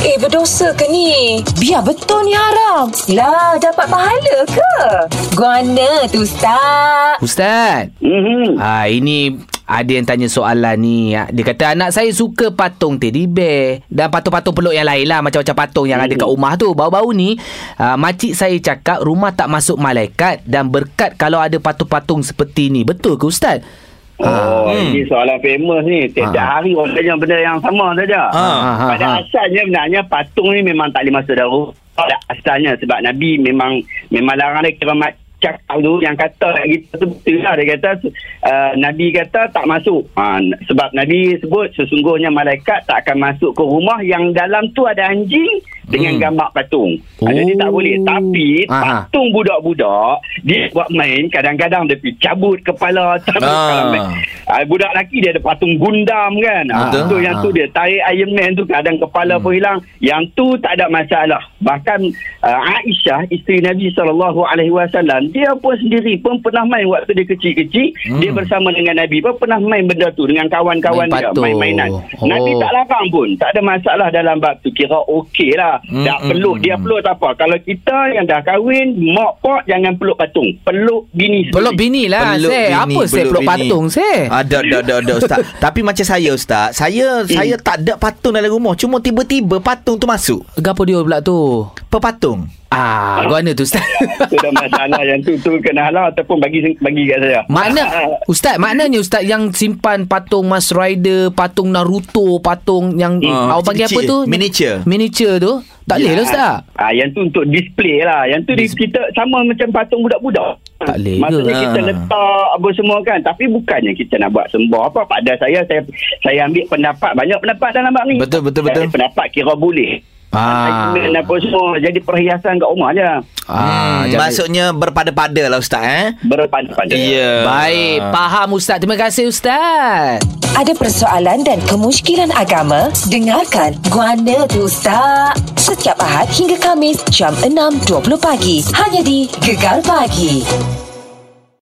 Eh berdosa ke ni? Biar betul ni haram. Lah dapat pahala ke? Guana tu Ustaz. Ustaz. Mhm. Ah ini ada yang tanya soalan ni. Ah, Dia kata anak saya suka patung teddy bear dan patung-patung peluk yang lain lah macam-macam patung yang ada kat rumah tu. Baru-baru ni ah, makcik saya cakap rumah tak masuk malaikat dan berkat kalau ada patung-patung seperti ni. Betul ke ustaz? Oh, Hmm. ini soalan famous ni. Tiap-tiap Ah. hari orang tanya benda yang sama saja. Ah, ah, Pada ah. asalnya sebenarnya patung ni memang tak boleh masuk dalam. Pada asalnya sebab Nabi memang memang larang dia kira cakap tu yang kata kat kita tu betul lah dia kata uh, Nabi kata tak masuk ha, sebab Nabi sebut sesungguhnya malaikat tak akan masuk ke rumah yang dalam tu ada anjing dengan Hmm. gambar patung oh. jadi tak boleh tapi Aha. patung budak-budak dia buat main kadang-kadang dia pergi cabut kepala cabut Ah. kepala main. Ah, budak lelaki dia ada patung Gundam kan. Ah, tu yang tu Ah. dia tarik Iron Man tu kadang kepala pun hilang. Yang tu tak ada masalah. Bahkan uh, Aisyah isteri Nabi sallallahu alaihi wasallam dia pun sendiri pun pernah main waktu dia kecil-kecil Hmm. dia bersama dengan Nabi pun pernah main benda tu dengan kawan-kawan Main dia main-mainan. Oh. Nabi tak larang pun. Tak ada masalah dalam bab tu. Kira okey lah. Hmm, Tak hmm, peluk dia hmm. peluk tak apa. Kalau kita yang dah kahwin mak pak jangan peluk patung. Peluk bini sendiri. Peluk bini lah Peluk saya. bini, Apa saya peluk bini. patung saya? Ada, ada, ada, ada Ustaz. Tapi macam saya Ustaz, saya saya tak ada patung dalam rumah. Cuma tiba-tiba patung tu masuk. Gapo dia pula tu? Pepatung. Ah, guana tu ustaz. Itu dah masalah yang tu tu kena halau ataupun bagi bagi kat saya. Makna Ustaz Maknanya Ustaz Yang simpan patung Mas Rider Patung Naruto Patung yang Ah, Awak panggil apa tu Miniature. Miniature tu Tak boleh lah Ustaz Ah, yang tu untuk display lah. Yang tu di, kita sama macam patung budak-budak. Tak boleh ke? Maksudnya kita Ah. letak apa semua kan. Tapi bukannya kita nak buat sembah apa. Pada saya, saya saya ambil pendapat. Banyak pendapat dalam bab ni. Betul, betul, betul. Saya pendapat kira boleh. Ah. Saya apa semua jadi perhiasan kat rumah je. ah, Hmm, maksudnya berpada-pada lah Ustaz eh. Berpada-pada. Ya. Baik Faham Ustaz Terima kasih Ustaz Ada persoalan dan kemusykilan agama? Dengarkan Guana tu Ustaz. Setiap Ahad hingga Kamis jam 6.20 pagi. Hanya di Gegar Pagi.